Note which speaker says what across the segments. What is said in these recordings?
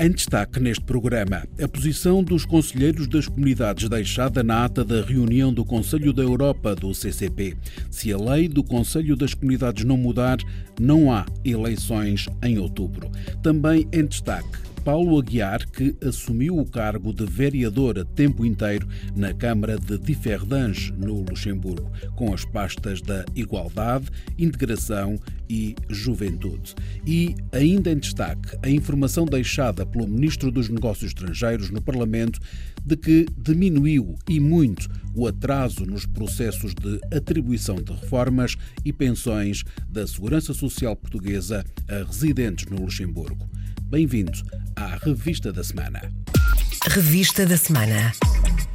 Speaker 1: Em destaque neste programa, a posição dos conselheiros das comunidades deixada na ata da reunião do Conselho da Europa do CCP. Se a lei do Conselho das Comunidades não mudar, não há eleições em outubro. Também em destaque, Paulo Aguiar, que assumiu o cargo de vereador a tempo inteiro na Câmara de Differdange, no Luxemburgo, com as pastas da Igualdade, Integração e Juventude. E, ainda em destaque, a informação deixada pelo Ministro dos Negócios Estrangeiros no Parlamento de que diminuiu e muito o atraso nos processos de atribuição de reformas e pensões da Segurança Social Portuguesa a residentes no Luxemburgo. Bem-vindo à Revista da Semana.
Speaker 2: Revista da Semana.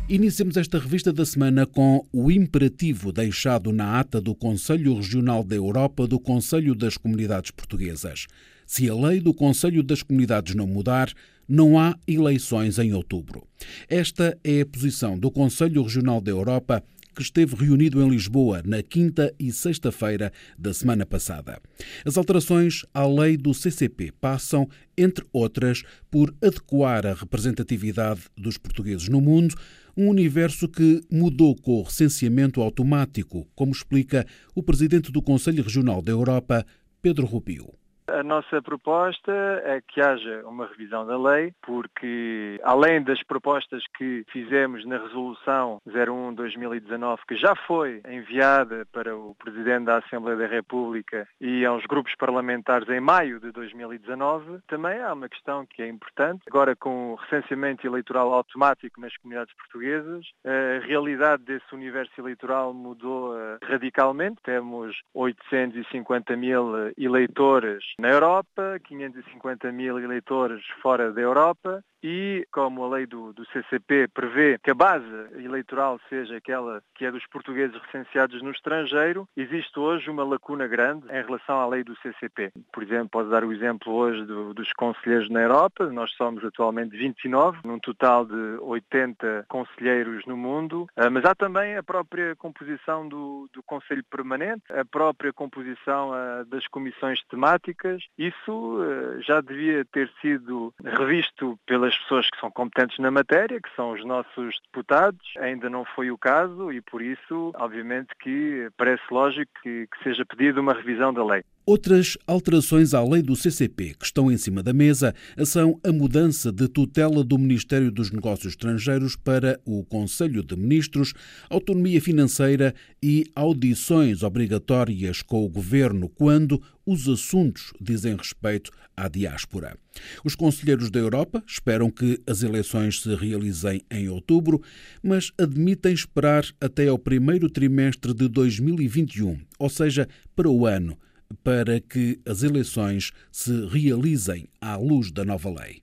Speaker 1: Iniciamos esta revista da semana com o imperativo deixado na ata do Conselho Regional da Europa do Conselho das Comunidades Portuguesas. Se a lei do Conselho das Comunidades não mudar, não há eleições em outubro. Esta é a posição do Conselho Regional da Europa que esteve reunido em Lisboa na quinta e sexta-feira da semana passada. As alterações à lei do CCP passam, entre outras, por adequar a representatividade dos portugueses no mundo, um universo que mudou com o recenseamento automático, como explica o presidente do Conselho Regional da Europa, Pedro Rubio.
Speaker 3: A nossa proposta é que haja uma revisão da lei, porque além das propostas que fizemos na resolução 01-2019, que já foi enviada para o Presidente da Assembleia da República e aos grupos parlamentares em maio de 2019, também há uma questão que é importante. Agora com o recenseamento eleitoral automático nas comunidades portuguesas, a realidade desse universo eleitoral mudou eh, radicalmente. Temos 850 mil eleitores na Europa, 550 mil eleitores fora da Europa e, como a lei do, do, CCP prevê que a base eleitoral seja aquela que é dos portugueses recenseados no estrangeiro, existe hoje uma lacuna grande em relação à lei do CCP. Por exemplo, posso dar o exemplo hoje do, dos conselheiros na Europa, nós somos atualmente 29, num total de 80 conselheiros no mundo, ah, mas há também a própria composição do, do Conselho Permanente, a própria composição ah, das comissões temáticas, isso ah, já devia ter sido revisto pelas as pessoas que são competentes na matéria, que são os nossos deputados. Ainda não foi o caso e, por isso, obviamente que parece lógico que, que seja pedida uma revisão da lei.
Speaker 1: Outras alterações à lei do CCP que estão em cima da mesa são a mudança de tutela do Ministério dos Negócios Estrangeiros para o Conselho de Ministros, autonomia financeira e audições obrigatórias com o governo quando os assuntos dizem respeito à diáspora. Os conselheiros da Europa esperam que as eleições se realizem em outubro, mas admitem esperar até ao primeiro trimestre de 2021, ou seja, para o ano para que as eleições se realizem à luz da nova lei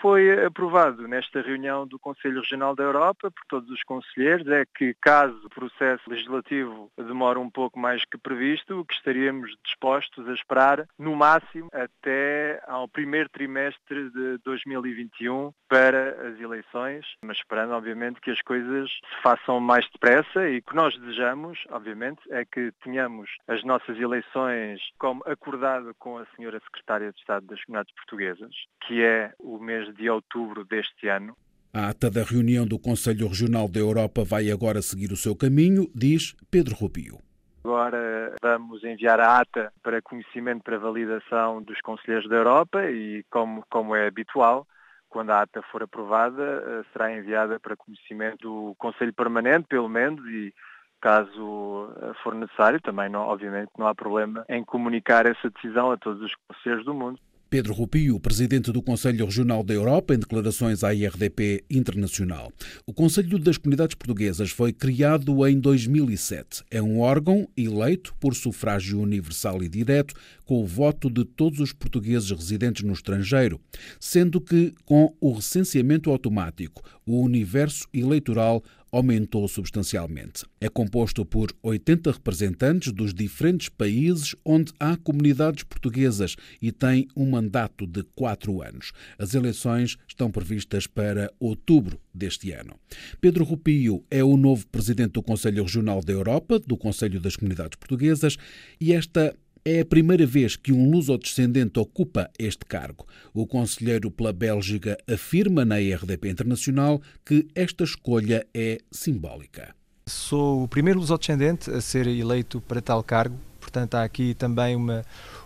Speaker 3: foi aprovado nesta reunião do Conselho Regional da Europa por todos os conselheiros é que, caso o processo legislativo demore um pouco mais que previsto, que estaríamos dispostos a esperar, no máximo, até ao primeiro trimestre de 2021 para as eleições, mas esperando, obviamente, que as coisas se façam mais depressa e o que nós desejamos, obviamente, é que tenhamos as nossas eleições como acordado com a senhora Secretária de Estado das Comunidades Portuguesas, que é o mês de outubro deste ano.
Speaker 1: A ata da reunião do Conselho Regional da Europa vai agora seguir o seu caminho, diz Pedro Rubio.
Speaker 3: Agora vamos enviar a ata para conhecimento para validação dos Conselheiros da Europa e, como, como é habitual, quando a ata for aprovada, eh, será enviada para conhecimento do Conselho Permanente, pelo menos, e caso eh, for necessário, também não, obviamente não há problema em comunicar essa decisão a todos os conselheiros do mundo.
Speaker 1: Pedro Rupio, presidente do Conselho Regional da Europa, em declarações à IRDP Internacional. O Conselho das Comunidades Portuguesas foi criado em 2007. É um órgão eleito por sufrágio universal e direto, com o voto de todos os portugueses residentes no estrangeiro, sendo que, com o recenseamento automático, o universo eleitoral aumentou substancialmente. É composto por 80 representantes dos diferentes países onde há comunidades portuguesas e tem um mandato de quatro anos. As eleições estão previstas para outubro deste ano. Pedro Rupio é o novo presidente do Conselho Regional da Europa, do Conselho das Comunidades Portuguesas, e esta é a primeira vez que um luso-descendente ocupa este cargo. O conselheiro pela Bélgica afirma na RDP Internacional que esta escolha é simbólica.
Speaker 4: Sou o primeiro luso-descendente a ser eleito para tal cargo, portanto há aqui também uma,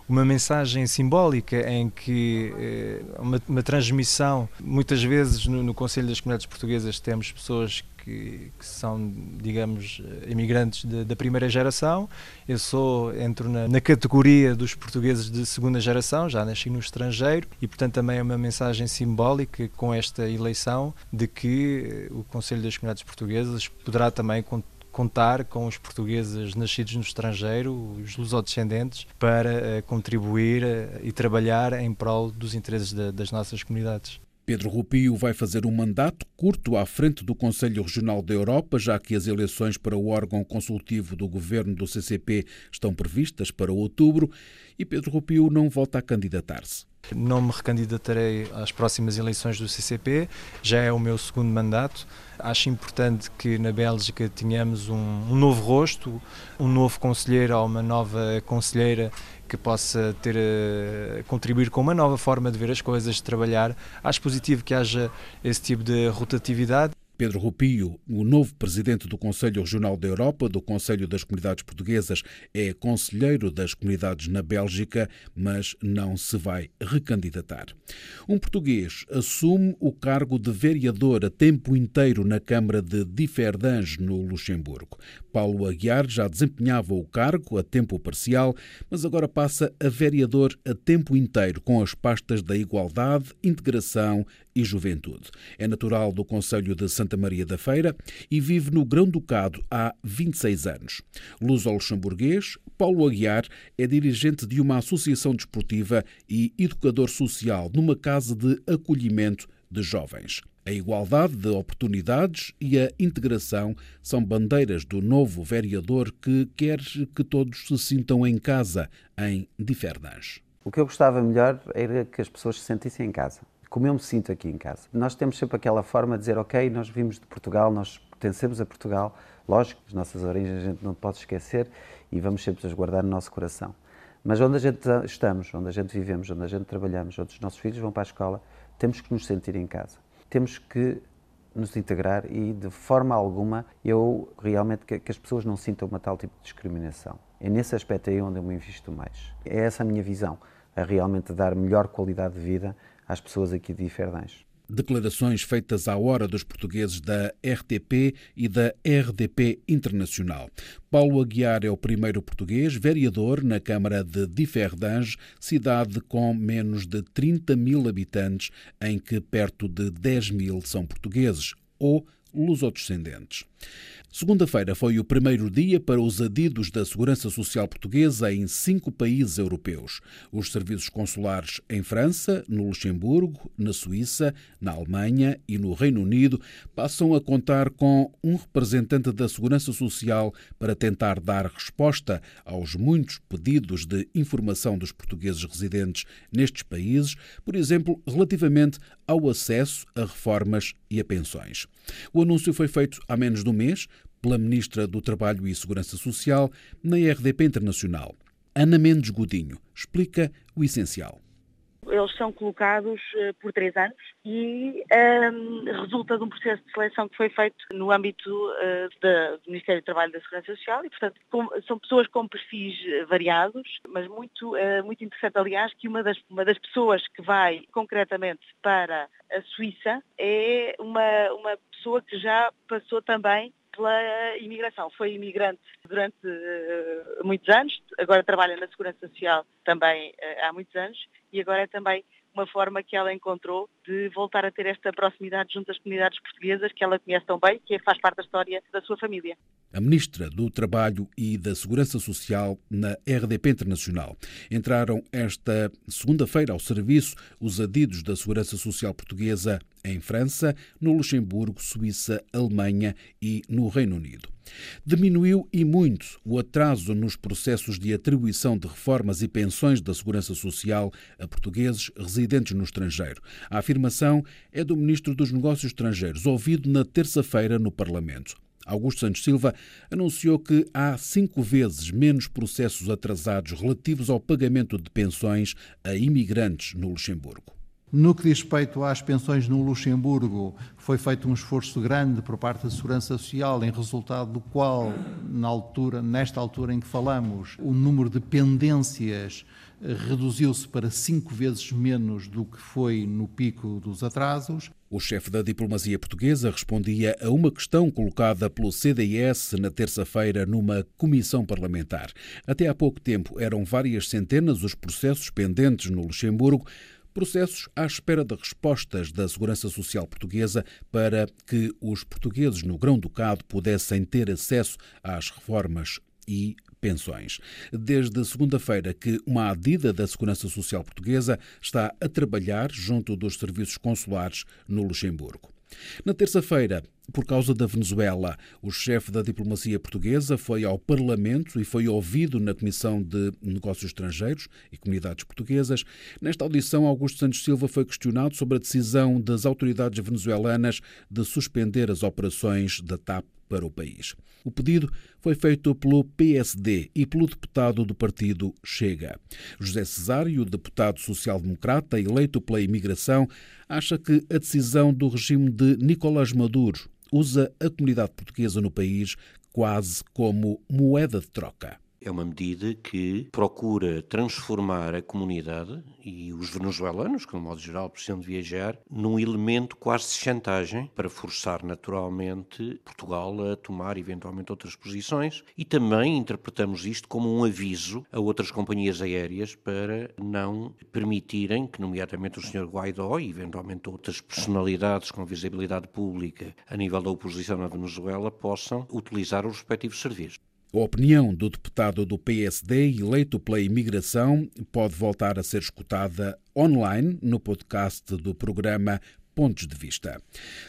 Speaker 4: uma mensagem simbólica em que eh, uma, uma transmissão, muitas vezes no, no Conselho das Comunidades Portuguesas temos pessoas que, que são, digamos, imigrantes da primeira geração. Eu sou, entro na, na, categoria dos portugueses de segunda geração, já nasci no estrangeiro e, portanto, também é uma mensagem simbólica com esta eleição de que o Conselho das Comunidades Portuguesas poderá também contar com os portugueses nascidos no estrangeiro, os lusodescendentes, para uh, contribuir uh, e trabalhar em prol dos interesses de, das nossas comunidades.
Speaker 1: Pedro Rupio vai fazer um mandato curto à frente do Conselho Regional da Europa, já que as eleições para o órgão consultivo do governo do CCP estão previstas para outubro e Pedro Rupio não volta a candidatar-se.
Speaker 4: Não me recandidatarei às próximas eleições do CCP, já é o meu segundo mandato. Acho importante que na Bélgica tenhamos um, um novo rosto, um novo conselheiro ou uma nova conselheira que possa ter uh, contribuir com uma nova forma de ver as coisas, de trabalhar. Acho positivo que haja esse tipo de rotatividade.
Speaker 1: Pedro Rupio, o novo presidente do Conselho Regional da Europa, do Conselho das Comunidades Portuguesas, é conselheiro das comunidades na Bélgica, mas não se vai recandidatar. Um português assume o cargo de vereador a tempo inteiro na Câmara de Differdange, no Luxemburgo. Paulo Aguiar já desempenhava o cargo a tempo parcial, mas agora passa a vereador a tempo inteiro com as pastas da Igualdade, Integração e Juventude. É natural do Conselho de Santa Maria da Feira e vive no Grão-Ducado há 26 anos. Luso-luxemburguês, Paulo Aguiar é dirigente de uma associação desportiva e educador social numa casa de acolhimento de jovens. A igualdade de oportunidades e a integração são bandeiras do novo vereador que quer que todos se sintam em casa em Difernas.
Speaker 5: O que eu gostava melhor era que as pessoas se sentissem em casa como eu me sinto aqui em casa. Nós temos sempre aquela forma de dizer, ok, nós vimos de Portugal, nós pertencemos a Portugal, lógico, as nossas origens a gente não pode esquecer e vamos sempre as guardar no nosso coração. Mas onde a gente estamos, onde a gente vivemos, onde a gente trabalhamos, onde os nossos filhos vão para a escola, temos que nos sentir em casa. Temos que nos integrar e, de forma alguma, eu realmente que, que as pessoas não sintam uma tal tipo de discriminação. É nesse aspecto aí onde eu me invisto mais. É essa a minha visão, a realmente dar melhor qualidade de vida às pessoas aqui de Iferdães.
Speaker 1: Declarações feitas à hora dos portugueses da RTP e da RDP Internacional. Paulo Aguiar é o primeiro português vereador na Câmara de Differdange, cidade com menos de 30 mil habitantes, em que perto de 10 mil são portugueses ou lusodescendentes. Segunda-feira foi o primeiro dia para os adidos da Segurança Social Portuguesa em cinco países europeus. Os serviços consulares em França, no Luxemburgo, na Suíça, na Alemanha e no Reino Unido passam a contar com um representante da Segurança Social para tentar dar resposta aos muitos pedidos de informação dos portugueses residentes nestes países, por exemplo, relativamente ao acesso a reformas e a pensões. O anúncio foi feito há menos de mês pela Ministra do Trabalho e Segurança Social na RDP Internacional. Ana Mendes Godinho explica o essencial.
Speaker 6: Eles são colocados uh, por três anos e um, resulta de um processo de seleção que foi feito no âmbito uh, do Ministério do Trabalho e da Segurança Social e, portanto, com, são pessoas com perfis eh, variados, mas muito, uh, muito interessante, aliás, que uma das, uma das pessoas que vai concretamente para a Suíça é uma, uma pessoa que já passou também pela imigração. Foi imigrante durante uh, muitos anos, agora trabalha na Segurança Social também uh, há muitos anos e agora é também uma forma que ela encontrou de voltar a ter esta proximidade junto às comunidades portuguesas que ela conhece tão bem, que faz parte da história da sua família.
Speaker 1: A Ministra do Trabalho e da Segurança Social na RDP Internacional. Entraram esta segunda-feira ao serviço os adidos da Segurança Social Portuguesa em França, no Luxemburgo, Suíça, Alemanha e no Reino Unido. Diminuiu e muito o atraso nos processos de atribuição de reformas e pensões da Segurança Social a portugueses residentes no estrangeiro. A afirmação é do Ministro dos Negócios Estrangeiros, ouvido na terça-feira no Parlamento. Augusto Santos Silva anunciou que há cinco vezes menos processos atrasados relativos ao pagamento de pensões a imigrantes no Luxemburgo.
Speaker 7: No que diz respeito às pensões no Luxemburgo, foi feito um esforço grande por parte da Segurança Social, em resultado do qual, na altura, nesta altura em que falamos, o número de pendências eh, reduziu-se para cinco vezes menos do que foi no pico dos atrasos.
Speaker 1: O chefe da diplomacia portuguesa respondia a uma questão colocada pelo CDS na terça-feira numa comissão parlamentar. Até há pouco tempo eram várias centenas os processos pendentes no Luxemburgo processos à espera de respostas da Segurança Social Portuguesa para que os portugueses no Grão-Ducado pudessem ter acesso às reformas e pensões. Desde segunda-feira que uma adida da Segurança Social Portuguesa está a trabalhar junto dos serviços consulares no Luxemburgo. Na terça-feira, por causa da Venezuela, o chefe da diplomacia portuguesa foi ao Parlamento e foi ouvido na Comissão de Negócios Estrangeiros e Comunidades Portuguesas. Nesta audição, Augusto Santos Silva foi questionado sobre a decisão das autoridades venezuelanas de suspender as operações da TAP para o país. O pedido foi feito pelo PSD e pelo deputado do partido Chega. José Cesário, deputado social-democrata eleito pela imigração, acha que a decisão do regime de Nicolás Maduro usa a comunidade portuguesa no país quase como moeda de troca.
Speaker 8: É uma medida que procura transformar a comunidade e os venezuelanos, que, no modo geral, precisam de viajar, num elemento quase de chantagem para forçar naturalmente Portugal a tomar eventualmente outras posições e também interpretamos isto como um aviso a outras companhias aéreas para não permitirem que, nomeadamente, o Sr. Guaidó e eventualmente outras personalidades com visibilidade pública a nível da oposição na Venezuela possam utilizar os respectivos serviços.
Speaker 1: A opinião do deputado do PSD eleito pela imigração pode voltar a ser escutada online no podcast do programa Pontos de Vista.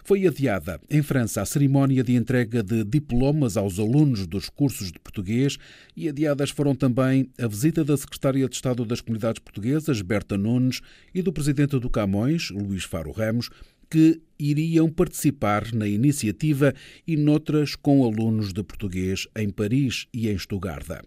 Speaker 1: Foi adiada em França a cerimónia de entrega de diplomas aos alunos dos cursos de português e adiadas foram também a visita da Secretária de Estado das Comunidades Portuguesas, Berta Nunes, e do Presidente do Camões, Luís Faro Ramos, que iriam participar na iniciativa e noutras com alunos de português em Paris e em Estugarda.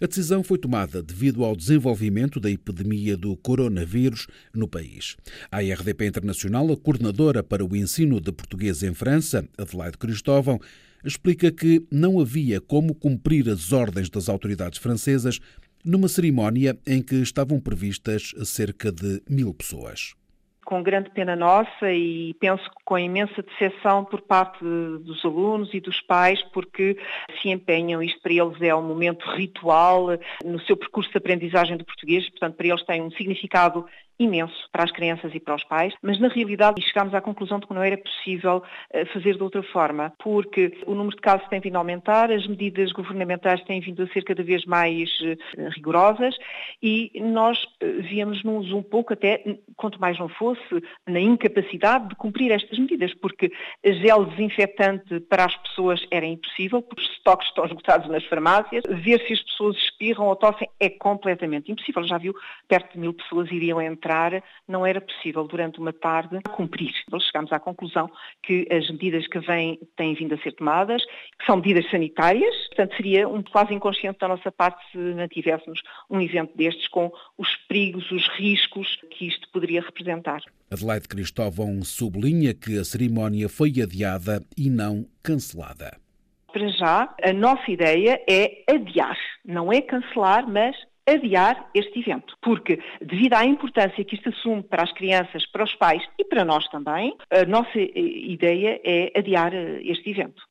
Speaker 1: A decisão foi tomada devido ao desenvolvimento da epidemia do coronavírus no país. A RDP Internacional, a coordenadora para o ensino de português em França, Adelaide Cristóvão, explica que não havia como cumprir as ordens das autoridades francesas numa cerimónia em que estavam previstas cerca de mil pessoas
Speaker 9: com grande pena nossa e penso com imensa decepção por parte dos alunos e dos pais, porque se empenham, isto para eles é um momento ritual no seu percurso de aprendizagem do português, portanto para eles tem um significado imenso para as crianças e para os pais, mas na realidade chegámos à conclusão de que não era possível eh, fazer de outra forma, porque o número de casos tem vindo a aumentar, as medidas governamentais têm vindo a ser cada vez mais eh, rigorosas e nós eh, víamos-nos um pouco até, quanto mais não fosse, na incapacidade de cumprir estas medidas, porque gel desinfetante para as pessoas era impossível, porque os estoques estão esgotados nas farmácias, ver se as pessoas espirram ou tossem é completamente impossível. Já viu, perto de mil pessoas iriam entrar entrar, não era possível durante uma tarde cumprir. Então, chegámos à conclusão que as medidas que vêm têm vindo a ser tomadas, que são medidas sanitárias, portanto seria um quase inconsciente da nossa parte se mantivéssemos um evento destes com os perigos, os riscos que isto poderia representar.
Speaker 1: Adelaide Cristóvão sublinha que a cerimónia foi adiada e não cancelada.
Speaker 9: Para já, a nossa ideia é adiar, não é cancelar, mas adiar este evento, porque devido à importância que isto assume para as crianças, para os pais e para nós também, a nossa ideia é adiar eh, este evento.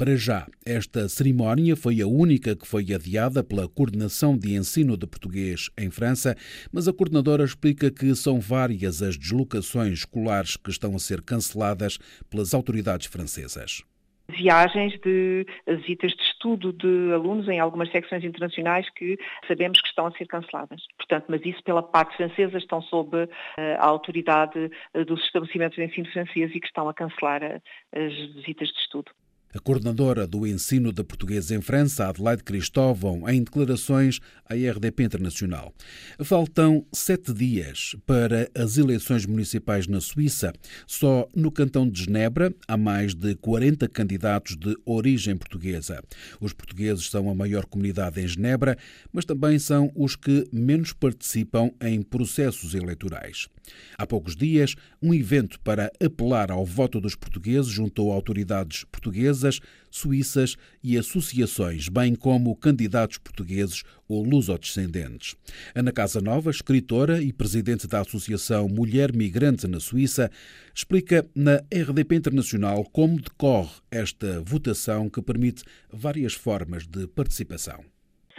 Speaker 1: Para já, esta cerimónia foi a única que foi adiada pela Coordenação de Ensino de Português em França, mas a coordenadora explica que são várias as deslocações escolares que estão a ser canceladas pelas autoridades francesas
Speaker 9: viagens de visitas de estudo de alunos em algumas secções internacionais que sabemos que estão a ser canceladas. Portanto, mas isso pela parte francesa estão sob eh, a autoridade eh, dos estabelecimentos de ensino francês e que estão a cancelar eh, as visitas de estudo.
Speaker 1: A coordenadora do ensino de português em França, Adelaide Cristóvão, em declarações à RDP Internacional. Faltam sete dias para as eleições municipais na Suíça. Só no cantão de Genebra há mais de 40 candidatos de origem portuguesa. Os portugueses são a maior comunidade em Genebra, mas também são os que menos participam em processos eleitorais. Há poucos dias, um evento para apelar ao voto dos portugueses juntou autoridades portuguesas, suíças e associações, bem como candidatos portugueses ou lusodescendentes. Ana Casa Nova, escritora e presidente da Associação Mulher Migrante na Suíça, explica na RDP Internacional como decorre esta votação que permite várias formas de participação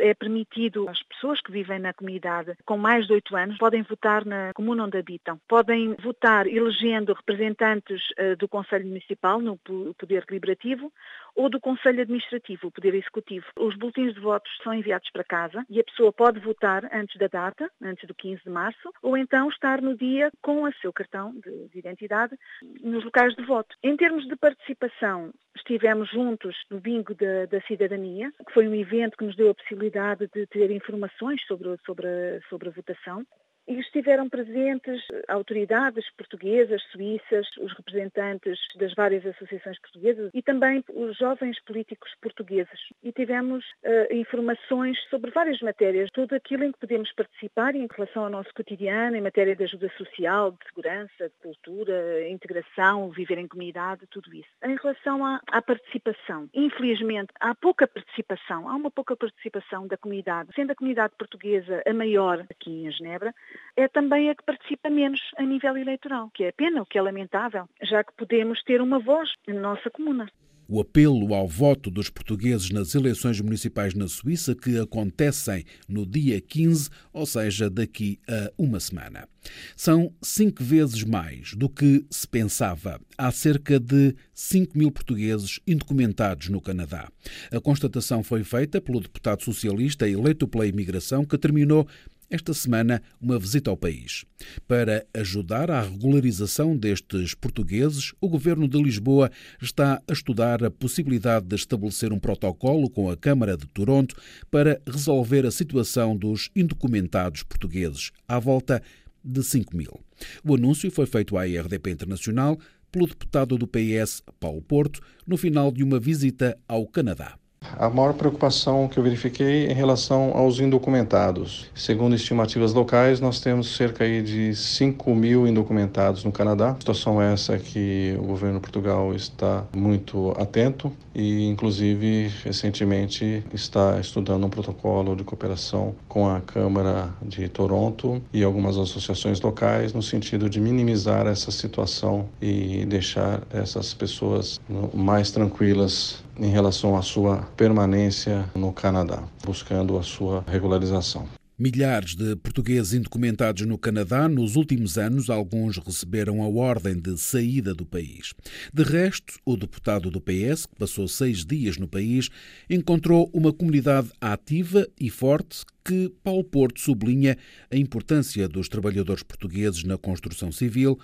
Speaker 10: é permitido às pessoas que vivem na comunidade com mais de oito anos podem votar na comuna onde habitam. Podem votar elegendo representantes uh, do Conselho Municipal no Poder Deliberativo ou do Conselho Administrativo, o Poder Executivo. Os boletins de votos são enviados para casa e a pessoa pode votar antes da data, antes do 15 de março, ou então estar no dia com o seu cartão de, de identidade nos locais de voto. Em termos de participação, estivemos juntos no Bingo da, da, Cidadania, que foi um evento que nos deu a possibilidade de ter informações sobre, sobre, sobre a votação. E estiveram presentes autoridades portuguesas, suíças, os representantes das várias associações portuguesas e também os jovens políticos portugueses. E tivemos uh, informações sobre várias matérias, tudo aquilo em que podemos participar em relação ao nosso cotidiano, em matéria de ajuda social, de segurança, de cultura, integração, viver em comunidade, tudo isso. Em relação à, à participação, infelizmente há pouca participação, há uma pouca participação da comunidade, sendo a comunidade portuguesa a maior aqui em Genebra, é também a que participa menos a nível eleitoral, que é pena, o que é lamentável, já que podemos ter uma voz na nossa comuna.
Speaker 1: O apelo ao voto dos portugueses nas eleições municipais na Suíça, que acontecem no dia 15, ou seja, daqui a uma semana. São cinco vezes mais do que se pensava. Há cerca de 5 mil portugueses indocumentados no Canadá. A constatação foi feita pelo deputado socialista eleito pela imigração, que terminou esta semana uma visita ao país. Para ajudar à regularização destes portugueses, o governo de Lisboa está a estudar a possibilidade de estabelecer um protocolo com a Câmara de Toronto para resolver a situação dos indocumentados portugueses, à volta de 5 mil. O anúncio foi feito à IRDP Internacional pelo deputado do PS, Paulo Porto, no final de uma visita ao Canadá.
Speaker 11: A maior preocupação que eu verifiquei em relação aos indocumentados. Segundo estimativas locais, nós temos cerca de 5 mil indocumentados no Canadá. Situação essa que o governo de Portugal está muito atento e, inclusive, recentemente está estudando um protocolo de cooperação com a Câmara de Toronto e algumas associações locais no sentido de minimizar essa situação e deixar essas pessoas mais tranquilas em relação à sua permanência no Canadá, buscando a sua regularização.
Speaker 1: Milhares de portugueses indocumentados no Canadá, nos últimos anos, alguns receberam a ordem de saída do país. De resto, o deputado do PS, que passou seis dias no país, encontrou uma comunidade ativa e forte que Paulo Porto sublinha a importância dos trabalhadores portugueses na construção civil,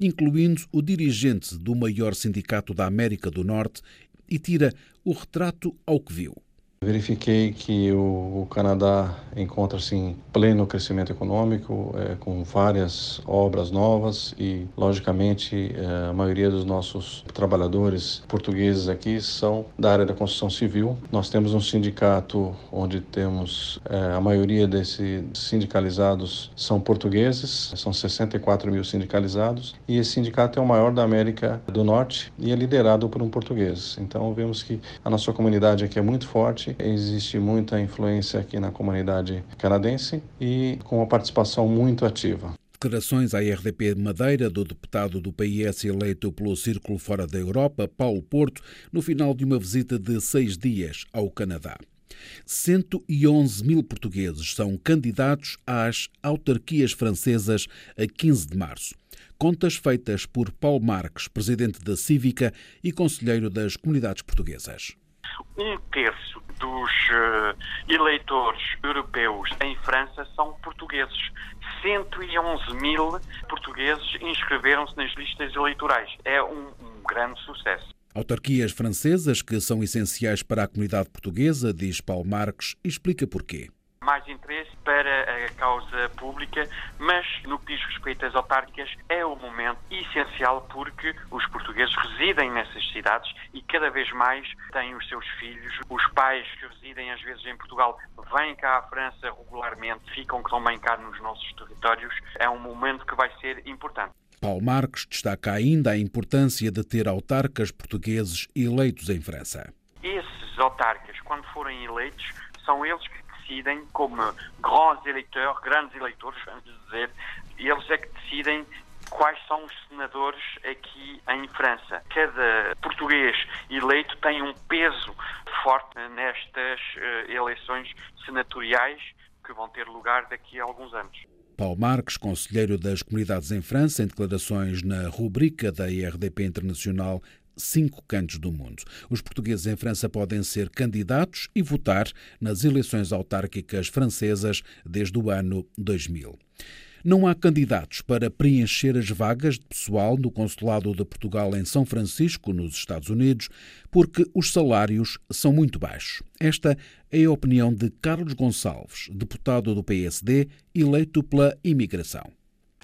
Speaker 1: incluindo o dirigente do maior sindicato da América do Norte e tira o retrato ao que viu.
Speaker 11: Verifiquei que o, Canadá encontra-se em pleno crescimento econômico, é, com várias obras novas e, logicamente, é, a maioria dos nossos trabalhadores portugueses aqui são da área da construção civil. Nós temos um sindicato onde temos é, a maioria desses sindicalizados são portugueses, são 64 mil sindicalizados, e esse sindicato é o maior da América do Norte e é liderado por um português. Então, vemos que a nossa comunidade aqui é muito forte existe muita influência aqui na comunidade canadense e com uma participação muito ativa.
Speaker 1: Declarações à RDP Madeira do deputado do PS eleito pelo Círculo Fora da Europa, Paulo Porto, no final de uma visita de seis dias ao Canadá. 111 mil portugueses são candidatos às autarquias francesas a 15 de março. Contas feitas por Paulo Marques, presidente da Cívica e conselheiro das comunidades portuguesas.
Speaker 12: Um terço dos uh, eleitores europeus em França são portugueses. 111 mil portugueses inscreveram-se nas listas eleitorais. É um, um grande sucesso.
Speaker 1: Autarquias francesas que são essenciais para a comunidade portuguesa, diz Paulo Marques, explica porquê
Speaker 12: mais interesse para a causa pública, mas no que diz respeito às autárquicas é o momento essencial porque os portugueses residem nessas cidades e cada vez mais têm os seus filhos. Os pais que residem às vezes em Portugal vêm cá à França regularmente, ficam também cá nos nossos territórios. É um momento que vai ser importante.
Speaker 1: Paulo Marques destaca ainda a importância de ter autarcas portugueses eleitos em França.
Speaker 12: Esses autarcas, quando forem eleitos, são eles que decidem, como grands eleitores, grandes eleitores, vamos dizer, eles é que decidem quais são os senadores aqui em França. Cada português eleito tem um peso forte nestas uh, eleições senatoriais que vão ter lugar daqui a alguns anos.
Speaker 1: Paulo Marques, conselheiro das comunidades em França, em declarações na rubrica da IRDP Internacional cinco cantos do mundo. Os portugueses em França podem ser candidatos e votar nas eleições autárquicas francesas desde o ano 2000. Não há candidatos para preencher as vagas de pessoal no Consulado de Portugal em São Francisco, nos Estados Unidos, porque os salários são muito baixos. Esta é a opinião de Carlos Gonçalves, deputado do PSD, eleito pela imigração.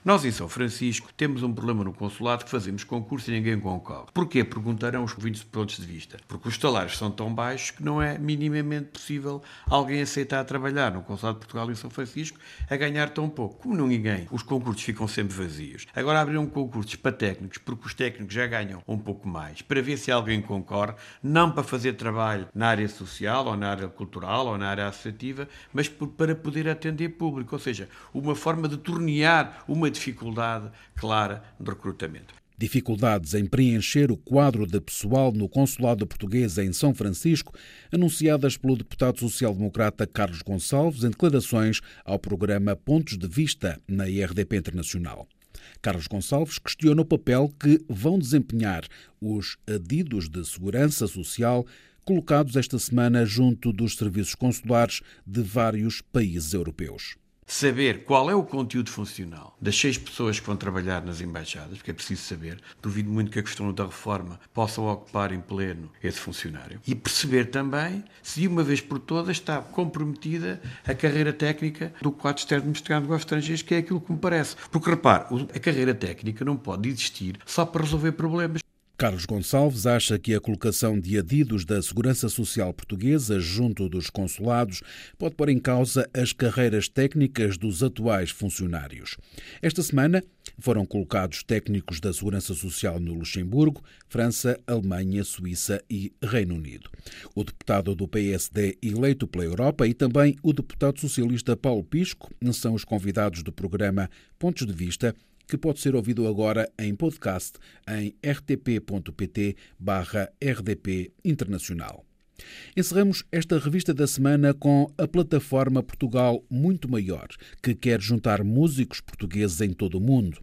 Speaker 13: Nós em São Francisco temos um problema no consulado que fazemos concurso e ninguém concorre. Porquê? Perguntarão os 20 pontos de vista. Porque os salários são tão baixos que não é minimamente possível alguém aceitar trabalhar no consulado de Portugal em São Francisco a ganhar tão pouco. Como não ninguém, os concursos ficam sempre vazios. Agora abriram concursos para técnicos, porque os técnicos já ganham um pouco mais, para ver se alguém concorre, não para fazer trabalho na área social ou na área cultural ou na área associativa, mas para poder atender público. Ou seja, uma forma de tornear uma dificuldade clara de recrutamento.
Speaker 1: Dificuldades em preencher o quadro de pessoal no Consulado Português em São Francisco, anunciadas pelo deputado social-democrata Carlos Gonçalves em declarações ao programa Pontos de Vista na IRDP Internacional. Carlos Gonçalves questiona o papel que vão desempenhar os adidos de segurança social colocados esta semana junto dos serviços consulares de vários países europeus
Speaker 13: saber qual é o conteúdo funcional das seis pessoas que vão trabalhar nas embaixadas, porque é preciso saber. Duvido muito que a questão da reforma possa ocupar em pleno esse funcionário. E perceber também se de uma vez por todas está comprometida a carreira técnica do quadro externo de negócios estrangeiros, que é aquilo que me parece. Porque repare, a carreira técnica não pode existir só para resolver problemas.
Speaker 1: Carlos Gonçalves acha que a colocação de adidos da Segurança Social Portuguesa junto dos consulados pode pôr em causa as carreiras técnicas dos atuais funcionários. Esta semana foram colocados técnicos da Segurança Social no Luxemburgo, França, Alemanha, Suíça e Reino Unido. O deputado do PSD eleito pela Europa e também o deputado socialista Paulo Pisco são os convidados do programa Pontos de Vista que pode ser ouvido agora em podcast em rtp.pt rdp internacional. Encerramos esta revista da semana com a plataforma Portugal Muito Maior, que quer juntar músicos portugueses em todo o mundo.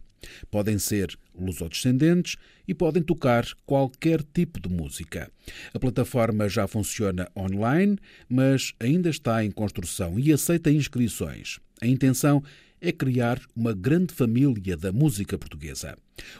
Speaker 1: Podem ser lusodescendentes e podem tocar qualquer tipo de música. A plataforma já funciona online, mas ainda está em construção e aceita inscrições. A intenção é criar uma grande família da música portuguesa.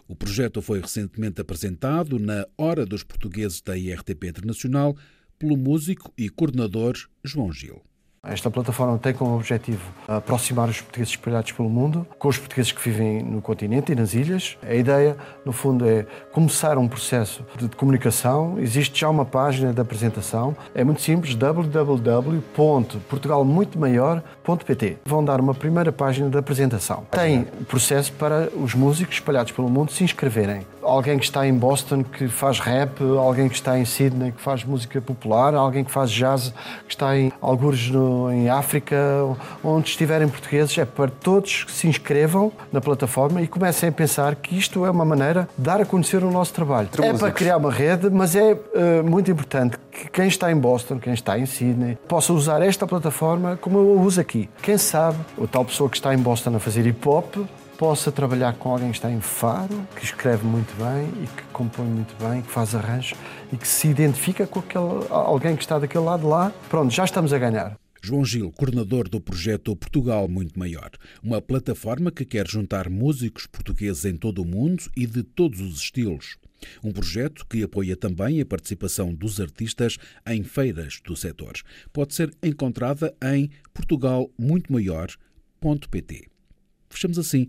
Speaker 1: O projeto foi recentemente apresentado na Hora dos Portugueses da IRTP Internacional pelo músico e coordenador João Gil.
Speaker 14: Esta plataforma tem como objetivo aproximar os portugueses espalhados pelo mundo com os portugueses que vivem no continente e nas ilhas. A ideia, no fundo, é começar um processo de comunicação. Existe já uma página de apresentação. É muito simples, www.portugalmuitomaior.pt. Vão dar uma primeira página de apresentação. Tem processo para os músicos espalhados pelo mundo se inscreverem alguém que está em Boston que faz rap, alguém que está em Sydney que faz música popular, alguém que faz jazz, que está em algures no, em África, onde estiverem portugueses, é para todos que se inscrevam na plataforma e comecem a pensar que isto é uma maneira de dar a conhecer o nosso trabalho. É para criar uma rede, mas é uh, muito importante que quem está em Boston, quem está em Sydney, possa usar esta plataforma como eu a uso aqui. Quem sabe, a tal pessoa que está em Boston a fazer hip hop possa trabalhar com alguém que está em Faro, que escreve muito bem e que compõe muito bem, que faz arranjos e que se identifica com aquele, alguém que está daquele lado lá. Pronto, já estamos a ganhar.
Speaker 1: João Gil, coordenador do projeto Portugal Muito Maior, uma plataforma que quer juntar músicos portugueses em todo o mundo e de todos os estilos. Um projeto que apoia também a participação dos artistas em feiras do setor. Pode ser encontrada em portugalmuitomaior.pt. Fechamos assim